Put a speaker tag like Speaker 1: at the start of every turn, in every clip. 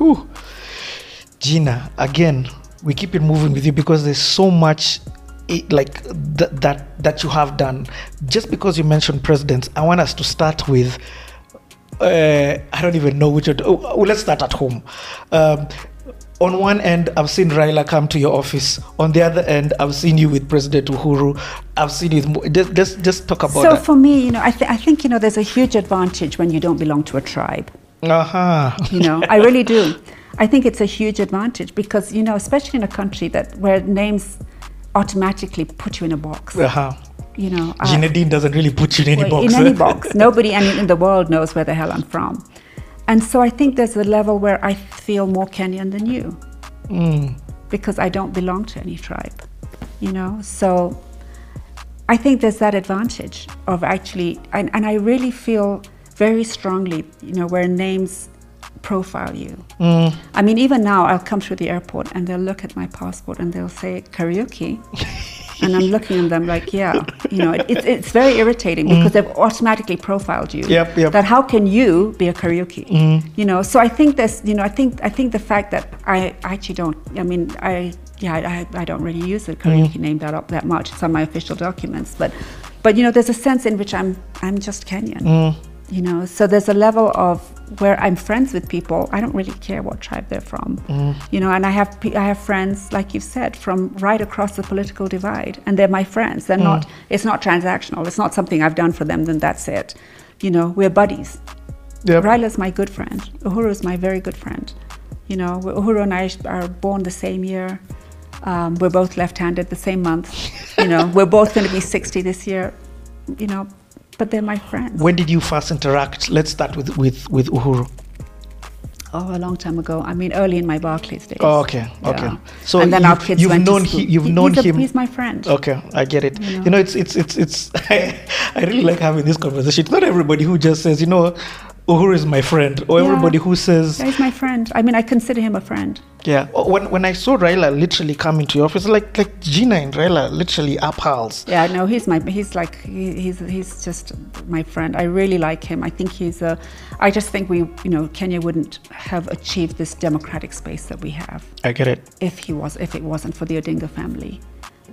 Speaker 1: Whew. Gina, again, we keep it moving with you because there's so much i- like th- that that you have done. Just because you mentioned presidents, I want us to start with. Uh, I don't even know which. one- oh, let's start at home. Um, on one end, I've seen Raila come to your office. On the other end, I've seen you with President Uhuru. I've seen you. With, just, just, just talk about
Speaker 2: So
Speaker 1: that.
Speaker 2: for me, you know, I, th- I think you know there's a huge advantage when you don't belong to a tribe.
Speaker 1: Uh-huh.
Speaker 2: You know, I really do. I think it's a huge advantage because you know, especially in a country that where names automatically put you in a box.
Speaker 1: Uh-huh.
Speaker 2: You know, I-
Speaker 1: Gina doesn't really put you in any
Speaker 2: well,
Speaker 1: box.
Speaker 2: In any box. Nobody in the world knows where the hell I'm from. And so I think there's a level where I feel more Kenyan than you
Speaker 1: Mm.
Speaker 2: because I don't belong to any tribe, you know? So I think there's that advantage of actually, and, and I really feel very strongly, you know, where names profile you.
Speaker 1: Mm.
Speaker 2: I mean, even now, I'll come through the airport and they'll look at my passport and they'll say Kariuki. and I'm looking at them like, yeah, you know, it, it's, it's very irritating because they've automatically profiled you.
Speaker 1: Mm. Yep, yep.
Speaker 2: That how can you be a Kariuki? You know, so I think this, you know, I think I think the fact that I actually don't, I mean, I yeah, I, I don't really use the Kariuki name that up that much. It's on my official documents, but but you know, there's a sense in which I'm I'm just Kenyan. You know, so there's a level of where I'm friends with people. I don't really care what tribe they're from. You know, and I have I have friends, like you've said, from right across the political divide, and they're my friends. They're not. It's not transactional. It's not something I've done for them. Then that's it. You know, we're buddies.
Speaker 1: Yep.
Speaker 2: Raila's my good friend. Uhuru's my very good friend. You know, Uhuru and I are born the same year. Um, we're both left-handed the same month. You know, we're both going to be 60 this year. You know, but they're my friends.
Speaker 1: When did you first interact? Let's start with with with Uhuru.
Speaker 2: Oh, a long time ago. I mean, early in my Barclays days.
Speaker 1: Oh, okay, okay. So
Speaker 2: and then
Speaker 1: you-
Speaker 2: our kids
Speaker 1: you've
Speaker 2: went
Speaker 1: known
Speaker 2: to school.
Speaker 1: he- you've
Speaker 2: He-
Speaker 1: known
Speaker 2: he's a-
Speaker 1: him-
Speaker 2: He's my friend.
Speaker 1: Okay, I get it. You
Speaker 2: You
Speaker 1: know,
Speaker 2: know.
Speaker 1: it's it's it's it's. I, really like having this conversation. It's not everybody who just says, you know, Oh, Uhuru is my friend, or
Speaker 2: Yeah.
Speaker 1: everybody who says,
Speaker 2: Yeah, he's my friend. I mean, I consider him a friend.
Speaker 1: yeah. Oh, When when I saw Raila literally come into your office, like like Gina and Raila literally are pals.
Speaker 2: Yeah, no, he's my he's like he, he's he's just my friend. I really like him. I think he's a. I just think we you know Kenya wouldn't have achieved this democratic space that we have
Speaker 1: I get it.
Speaker 2: if he was if it wasn't for the Odinga family.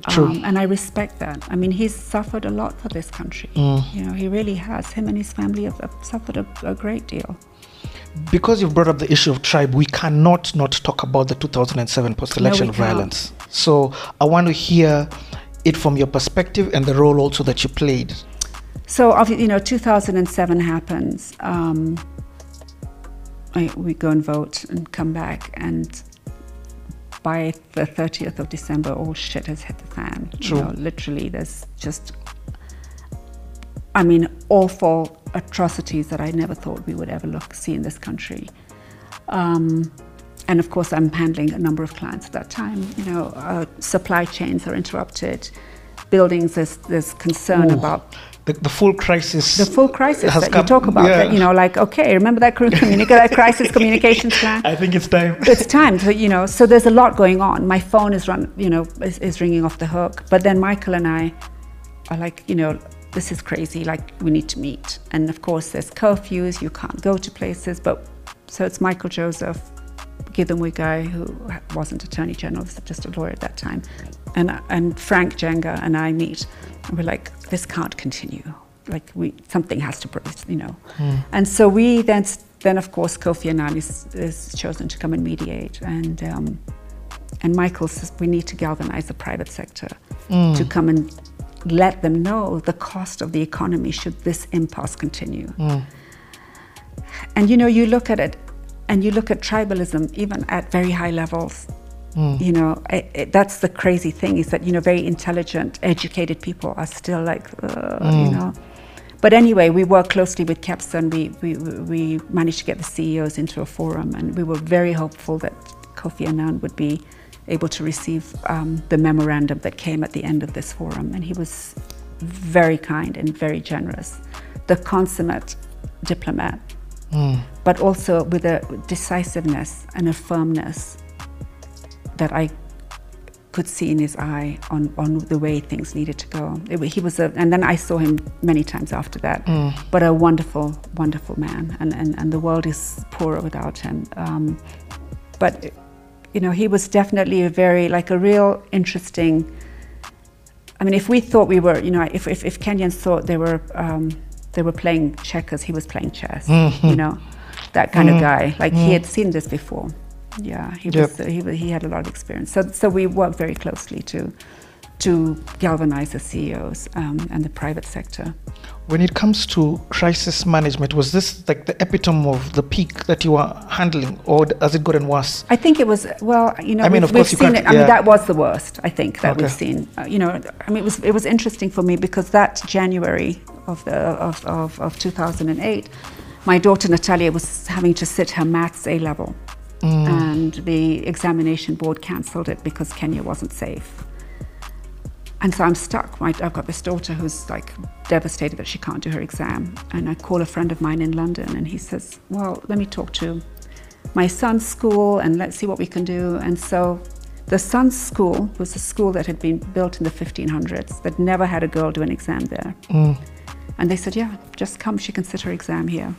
Speaker 1: True.
Speaker 2: Um, and I respect that. I mean, he's suffered a lot for this country.
Speaker 1: Mm.
Speaker 2: You know, he really has. Him and his family have, have suffered a, a great deal.
Speaker 1: Because you've brought up the issue of tribe, we cannot not talk about the 2007 post-election
Speaker 2: No, we can't.
Speaker 1: violence. So I want to hear it from your perspective and the role also that you played.
Speaker 2: So, you know, 2007 happens. Um, I, we go and vote and come back, and by the 30th of December, all shit has hit the fan.
Speaker 1: True.
Speaker 2: You know, literally, there's just, I mean, awful atrocities that I never thought we would ever look see in this country. Um, and of course, I'm handling a number of clients at that time. You know, uh, supply chains are interrupted. Buildings, there's, there's concern
Speaker 1: Ooh.
Speaker 2: about
Speaker 1: The, the full crisis.
Speaker 2: the full crisis that
Speaker 1: come-
Speaker 2: you talk about.
Speaker 1: yeah.
Speaker 2: That you know, like okay, remember that cri- communi- that crisis communications plan?
Speaker 1: I think it's time.
Speaker 2: It's time to you know. So there's a lot going on. My phone is run, you know, is, is ringing off the hook. But then Michael and I are like, you know, this is crazy. Like we need to meet. And of course, there's curfews. You can't go to places. But so it's Michael Joseph, Guy who wasn't Attorney General, was just a lawyer at that time, and and Frank Njenga and I meet, and we're like, this can't continue. Like we something has to, break, you know. Hmm. And so we then then of course Kofi Annan is, is chosen to come and mediate, and um, and Michael says we need to galvanize the private sector hmm. to come and let them know the cost of the economy should this impasse continue. Hmm. And you know, you look at it, and you look at tribalism even at very high levels. You know, I, it, that's the crazy thing is that you know very intelligent, educated people are still like, uh, you know. But anyway, we work closely with and we, we, we managed to get the CEOs into a forum, and we were very hopeful that Kofi Annan would be able to receive um, the memorandum that came at the end of this forum. And he was very kind and very generous, the consummate diplomat, but also with a decisiveness and a firmness that I could see in his eye on, on the way things needed to go. It, he was a, and then I saw him many times after that. But a wonderful, wonderful man, and, and, and the world is poorer without him. Um, but you know, he was definitely a very like a real interesting. I mean, if we thought we were, you know, if if, if Kenyans thought they were um, they were playing checkers, he was playing chess. Mm-hmm. You know, that kind of mm-hmm. guy. Like he mm-hmm. had seen this before. Yeah, he was.
Speaker 1: Yep.
Speaker 2: he wa- he had a lot of experience. So so we worked very closely to to galvanize the CEOs um, and the private sector.
Speaker 1: When it comes to crisis management, was this like the epitome of the peak that you were handling, or has it gotten worse?
Speaker 2: I think it was well, you know,
Speaker 1: I mean,
Speaker 2: we've,
Speaker 1: of
Speaker 2: we've
Speaker 1: course you
Speaker 2: seen
Speaker 1: can't-
Speaker 2: it. I mean, that was the worst. I think that we've seen. Uh, you know, I mean, it was it was interesting for me because that January of the of, of, of 2008, my daughter Natalia was having to sit her maths A level,
Speaker 1: Mm.
Speaker 2: and the examination board cancelled it because Kenya wasn't safe. And so I'm stuck. My, I've got this daughter who's like devastated that she can't do her exam. And I call a friend of mine in London and he says, Well, let me talk to my son's school and let's see what we can do. And so the son's school was a school that had been built in the 1500s that never had a girl do an exam there. Mm. And they said, Yeah, just come, she can sit her exam here.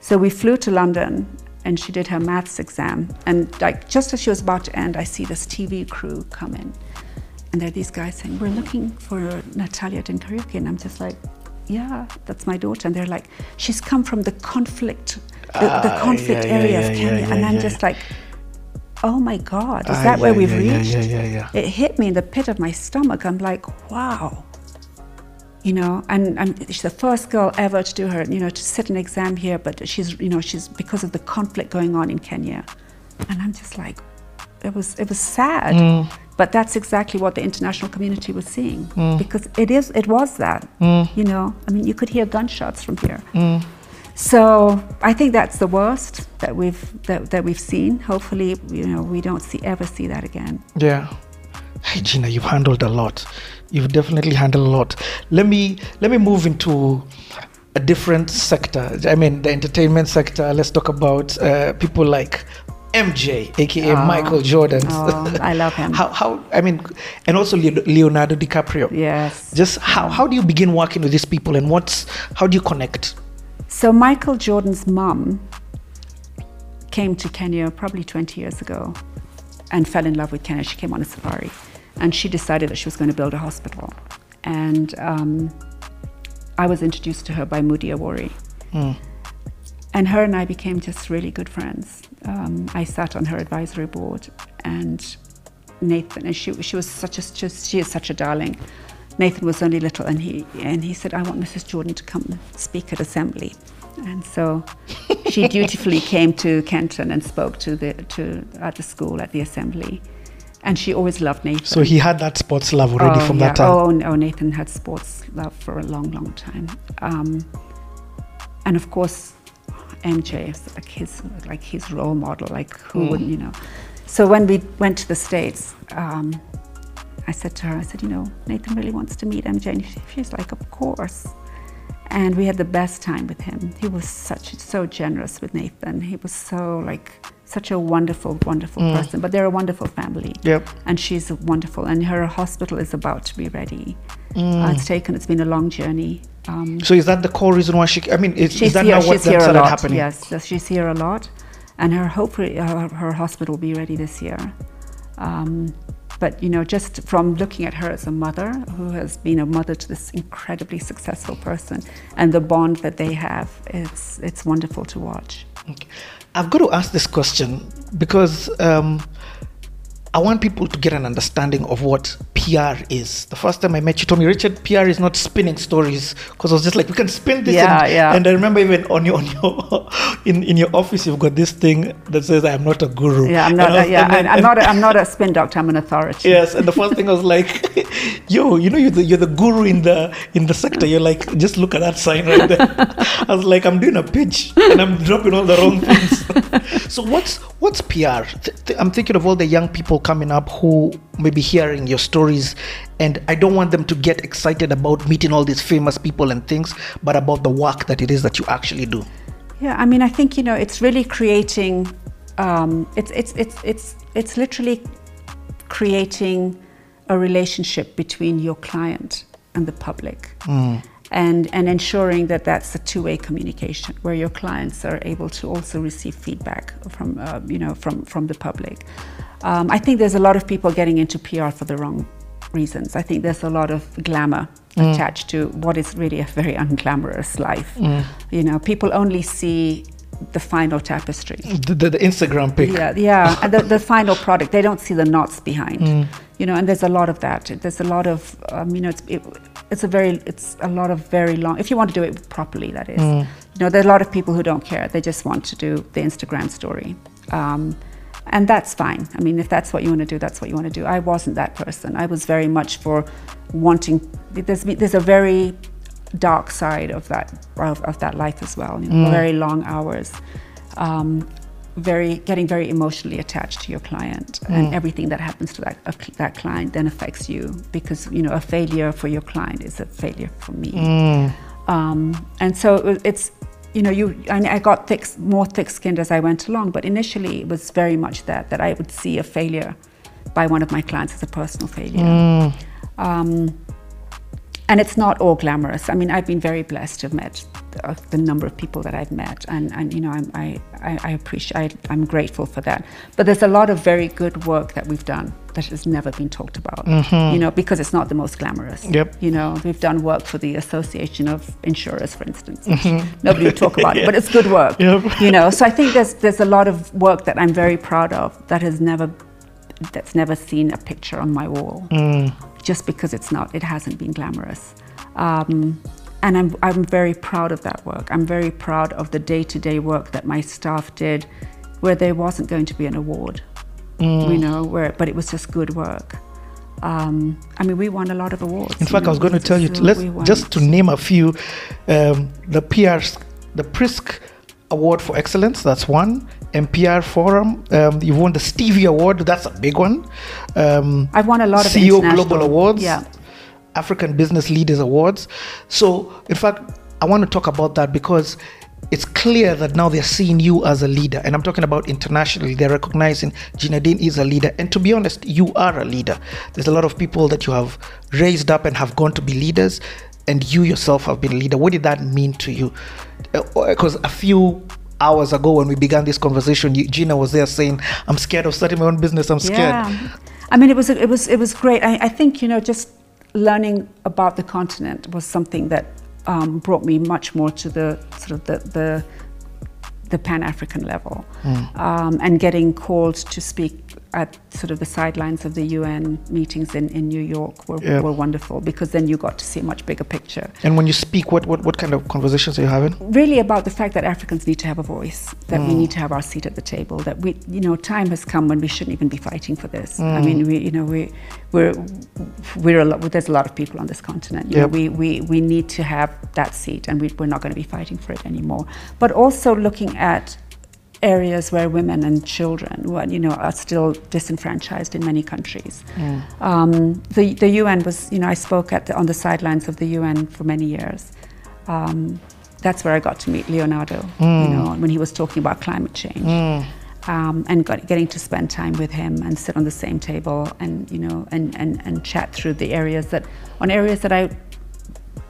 Speaker 2: So we flew to London and she did her maths exam. And like just as she was about to end, I see this TV crew come in. And there are these guys saying, We're looking for Natalia Dinkariuki. And I'm just like, Yeah, that's my daughter. And they're like, She's come from the conflict, the, the
Speaker 1: Ah,
Speaker 2: conflict
Speaker 1: yeah,
Speaker 2: area
Speaker 1: yeah,
Speaker 2: of Kenya.
Speaker 1: yeah,
Speaker 2: and I'm just like, Oh my God, is
Speaker 1: Ah,
Speaker 2: that where we've reached?
Speaker 1: yeah, yeah, yeah.
Speaker 2: It hit me in the pit of my stomach. I'm like, Wow you know and, and she's the first girl ever to do her you know to sit an exam here but she's you know she's because of the conflict going on in kenya and i'm just like it was it was sad mm. but that's exactly what the international community was seeing mm. because it is it was that mm. you know i mean you could hear gunshots from here so i think that's the worst that we've that, that we've seen hopefully you know we don't see ever see that again
Speaker 1: Yeah. Hey Gina, you've handled a lot. You've definitely handled a lot. Let me let me move into a different sector. I mean, the entertainment sector. Let's talk about uh, people like MJ, aka
Speaker 2: Oh.
Speaker 1: Michael Jordan.
Speaker 2: Oh, I love him.
Speaker 1: how how I mean, and also Leonardo DiCaprio.
Speaker 2: yes
Speaker 1: Just how how do you begin working with these people, and what's how do you connect?
Speaker 2: So Michael Jordan's mom came to Kenya probably 20 years ago and fell in love with Kenya. She came on a safari and she decided that she was going to build a hospital. And um, I was introduced to her by Moody Awori. And her and I became just really good friends. Um, I sat on her advisory board, and Nathan, and she, she was such a just, she is such a darling. Nathan was only little, and he and he said, "I want Mrs. Jordan to come speak at assembly," and so she dutifully came to Kenton and spoke to the to at the school at the assembly, and she always loved Nathan.
Speaker 1: So he had that sports love already
Speaker 2: Oh,
Speaker 1: from
Speaker 2: yeah.
Speaker 1: that time.
Speaker 2: Oh, no, Nathan had sports love for a long, long time. Um, and of course, MJ is like his, like his role model. Like who
Speaker 1: Mm.
Speaker 2: wouldn't, you know? So when we went to the States, um, I said to her, I said, you know, Nathan really wants to meet MJ. And she- she's like, of course. And we had the best time with him. He was such, so generous with Nathan. He was so like, such a wonderful, wonderful
Speaker 1: Mm.
Speaker 2: person. But they're a wonderful family
Speaker 1: Yep.
Speaker 2: and she's wonderful. And her hospital is about to be ready.
Speaker 1: Mm.
Speaker 2: Uh, it's taken. It's been a long journey. Um,
Speaker 1: So is that the core reason why she? I mean, is,
Speaker 2: she's
Speaker 1: is that
Speaker 2: here.
Speaker 1: now what that started
Speaker 2: lot.
Speaker 1: happening?
Speaker 2: Yes, she's here a lot, and her hopefully her, her hospital will be ready this year. Um, but you know, just from looking at her as a mother who has been a mother to this incredibly successful person, and the bond that they have, it's it's wonderful to watch.
Speaker 1: Okay. I've got to ask this question because um, I want people to get an understanding of what PR is. The first time I met you, told me, Richard, PR is not spinning stories because I was just like, we can spin this.
Speaker 2: Yeah,
Speaker 1: and,
Speaker 2: yeah.
Speaker 1: and I remember even on your, on your in, in your office, you've got this thing that says, I am not a guru.
Speaker 2: Yeah, I'm not.
Speaker 1: I
Speaker 2: A,
Speaker 1: was-
Speaker 2: yeah,
Speaker 1: then-
Speaker 2: I'm, I'm not. A, I'm not a spin doctor. I'm an authority.
Speaker 1: Yes, and the first thing I was like, "Yo, you know, you're the, you're the guru in the in the sector. You're like, just look at that sign right there." I was like, "I'm doing a pitch and I'm dropping all the wrong things." so what's what's PR? Th- th- I'm thinking of all the young people coming up who may be hearing your stories, and I don't want them to get excited about meeting all these famous people and things, but about the work that it is that you actually do.
Speaker 2: Yeah, I mean, I think you know, it's really creating. Um, it's it's it's it's it's literally creating a relationship between your client and the public. And, and ensuring that that's a two-way communication where your clients are able to also receive feedback from uh, you know from, from the public. Um, I think there's a lot of people getting into PR for the wrong reasons. I think there's a lot of glamour attached to what is really a very unglamorous life. You know, people only see the final tapestry.
Speaker 1: The, the, the Instagram pic.
Speaker 2: Yeah, yeah, and the, the final product. They don't see the knots behind. You know, and there's a lot of that. There's a lot of, um, you know, it's it, it's a very, it's a lot of very long. If you want to do it properly, that is. You know, there's a lot of people who don't care. They just want to do the Instagram story. Um, and that's fine. I mean, if that's what you want to do, that's what you want to do. I wasn't that person. I was very much for wanting. There's there's a very dark side of that of, of that life as well. You know, Very long hours, um, very getting very emotionally attached to your client, and everything that happens to that of that client then affects you because you know a failure for your client is a failure for me. Um, and so it it's you know you I, I got thick more thick-skinned as I went along, but initially it was very much that that I would see a failure by one of my clients as a personal failure. Um, and it's not all glamorous. I mean, I've been very blessed to have met the, the number of people that I've met, and, and you know, I'm, I, I, I appreciate, I'm grateful for that. But there's a lot of very good work that we've done that has never been talked about, mm-hmm. you know, because it's not the most glamorous.
Speaker 1: Yep.
Speaker 2: You know, we've done work for the Association of Insurers, for instance, which mm-hmm. nobody would talk about, it, but it's good work.
Speaker 1: Yep.
Speaker 2: You know, so I think there's there's a lot of work that I'm very proud of that has never that's never seen a picture on my wall mm. just because it's not it hasn't been glamorous um, and I'm, I'm very proud of that work i'm very proud of the day-to-day work that my staff did where there wasn't going to be an award you know where but it was just good work um, I mean, we won a lot of awards.
Speaker 1: In fact, I was going to tell you, to, let's just to name a few, um, the PR's, the Prisk Award for Excellence, that's one. MPR Forum, um, you won the Stevie Award, that's a big one. Um,
Speaker 2: I've won a lot of
Speaker 1: CEO Global Awards,
Speaker 2: Yeah.
Speaker 1: African Business Leaders Awards. So, in fact, I want to talk about that because it's clear that now they're seeing you as a leader. And I'm talking about internationally. They're recognizing Gina Din is a leader. And to be honest, you are a leader. There's a lot of people that you have raised up and have gone to be leaders. And you yourself have been a leader. What did that mean to you? Uh, because a few hours ago when we began this conversation, Gina was there saying, I'm scared of starting my own business. I'm scared.
Speaker 2: Yeah, I mean, it was it was it was great. I, I think you know just learning about the continent was something that um, brought me much more to the sort of the the, the Pan African level, um, and getting called to speak at sort of the sidelines of the UN meetings in, in New York were, were wonderful because then you got to see a much bigger picture.
Speaker 1: And when you speak, what, what, what kind of conversations are you having?
Speaker 2: really about the fact that Africans need to have a voice, that we mm. need to have our seat at the table, that we, you know, time has come when we shouldn't even be fighting for this. I mm. mean, we, you know, we, we're, we're a lot, there's a lot of people on this continent. You
Speaker 1: Yep.
Speaker 2: know, we, we, we need to have that seat and we, we're not going to be fighting for it anymore. But also looking at areas where women and children, were, you know, are still disenfranchised in many countries. Um, the, the UN was, you know, I spoke at the, on the sidelines of the UN for many years. Um, that's where I got to meet Leonardo, you know, when he was talking about climate change. Um, and got, getting to spend time with him and sit on the same table and you know and, and, and chat through the areas that on areas that I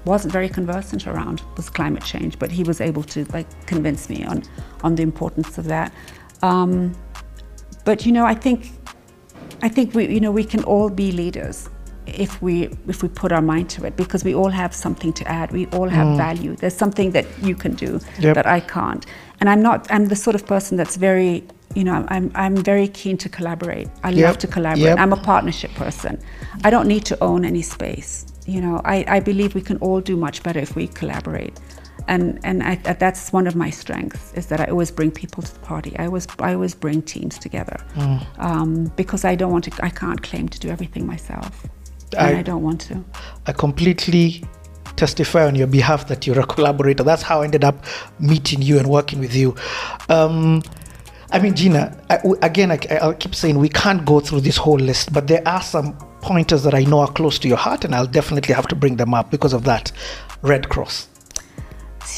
Speaker 2: wasn't very conversant around was climate change, but he was able to like convince me on on the importance of that. Um, but you know, I think I think we you know we can all be leaders if we if we put our mind to it because we all have something to add. We all have value. There's something that you can do
Speaker 1: Yep.
Speaker 2: that I can't. And I'm not. I'm the sort of person that's very. You know, I'm I'm very keen to collaborate. I
Speaker 1: Yep.
Speaker 2: love to collaborate.
Speaker 1: Yep.
Speaker 2: I'm a partnership person. I don't need to own any space. You know, I, I believe we can all do much better if we collaborate. And and I, that's one of my strengths is that I always bring people to the party. I always I always bring teams together um, because I don't want to. I can't claim to do everything myself, and
Speaker 1: I-
Speaker 2: don't want to.
Speaker 1: I completely testify on your behalf that you're a collaborator. That's how I ended up meeting you and working with you. Um, I mean, Gina, I, again, I, I'll keep saying we can't go through this whole list, but there are some pointers that I know are close to your heart, and I'll definitely have to bring them up because of that. Red Cross.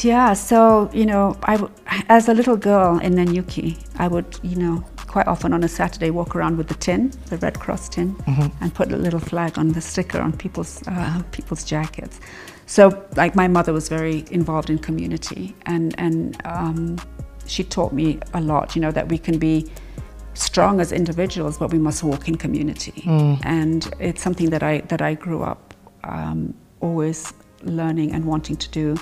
Speaker 2: Yeah, so you know, I w- as a little girl in Nanyuki, I would you know quite often on a Saturday walk around with the tin, the Red Cross tin, and put a little flag on the sticker on people's uh, people's jackets. So, like my mother was very involved in community, and and um, she taught me a lot. You know that we can be strong as individuals, but we must walk in community, and it's something that I that I grew up um, always learning and wanting to do.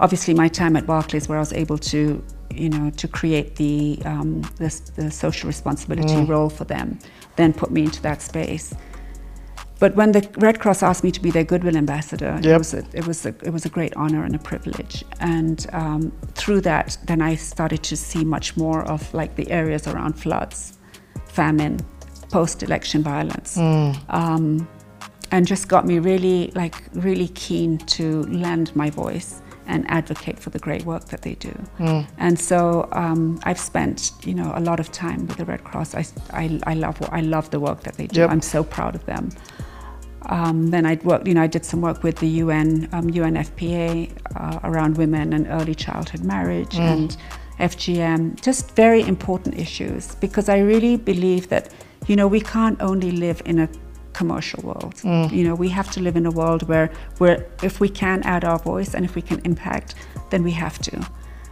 Speaker 2: Obviously, my time at Barclays, where I was able to, you know, to create the um, the, the social responsibility role for them, then put me into that space. But when the Red Cross asked me to be their Goodwill ambassador, it was a, it was a, it was a great honor and a privilege. And um, through that, then I started to see much more of like the areas around floods, famine, post-election violence, um, and just got me really like really keen to lend my voice and advocate for the great work that they do. And so um, I've spent you know a lot of time with the Red Cross. I, I, I love I love the work that they do.
Speaker 1: Yep.
Speaker 2: I'm so proud of them. Um, then I worked, you know, I did some work with the UN, um, UNFPA uh, around women and early childhood marriage and FGM, just very important issues because I really believe that, you know, we can't only live in a commercial world. You know, we have to live in a world where, where if we can add our voice and if we can impact, then we have to.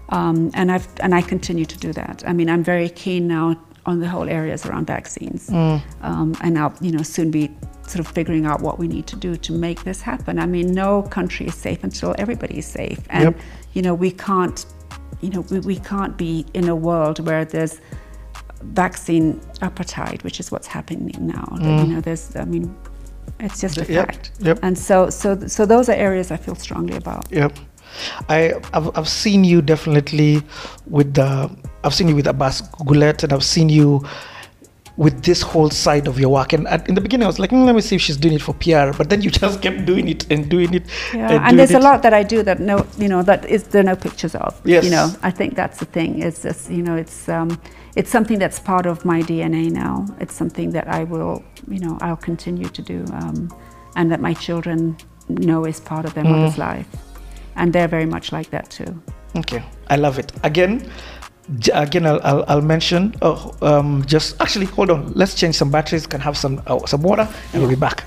Speaker 2: Um, and I've and I continue to do that. I mean, I'm very keen now on the whole areas around vaccines, um, and I'll you know soon be sort of figuring out what we need to do to make this happen. I mean, no country is safe until everybody is safe, and
Speaker 1: Yep.
Speaker 2: you know we can't, you know, we, we can't be in a world where there's vaccine apartheid, which is what's happening now. That, You know, there's, I mean, it's just a
Speaker 1: Yep,
Speaker 2: fact.
Speaker 1: yep.
Speaker 2: And so, so, so those are areas I feel strongly about.
Speaker 1: Yep. I I've, I've seen you definitely with the I've seen you with Abbas Gullet and I've seen you with this whole side of your work and at, in the beginning I was like "Mm, let me see if she's doing it for PR but then you just kept doing it and doing it
Speaker 2: Yeah,
Speaker 1: doing
Speaker 2: and there's a lot that I do that no, you know, that is there are no pictures of.
Speaker 1: Yes.
Speaker 2: You know, I think that's the thing. It's just, you know, it's um, it's something that's part of my DNA now. It's something that I will, you know, I'll continue to do, um, and that my children know is part of their mother's life, and they're very much like that too.
Speaker 1: Okay, I love it. Again, again, I'll, I'll, I'll mention. Oh, um, just actually hold on. Let's change some batteries. Can have some uh, some water, and we'll be back.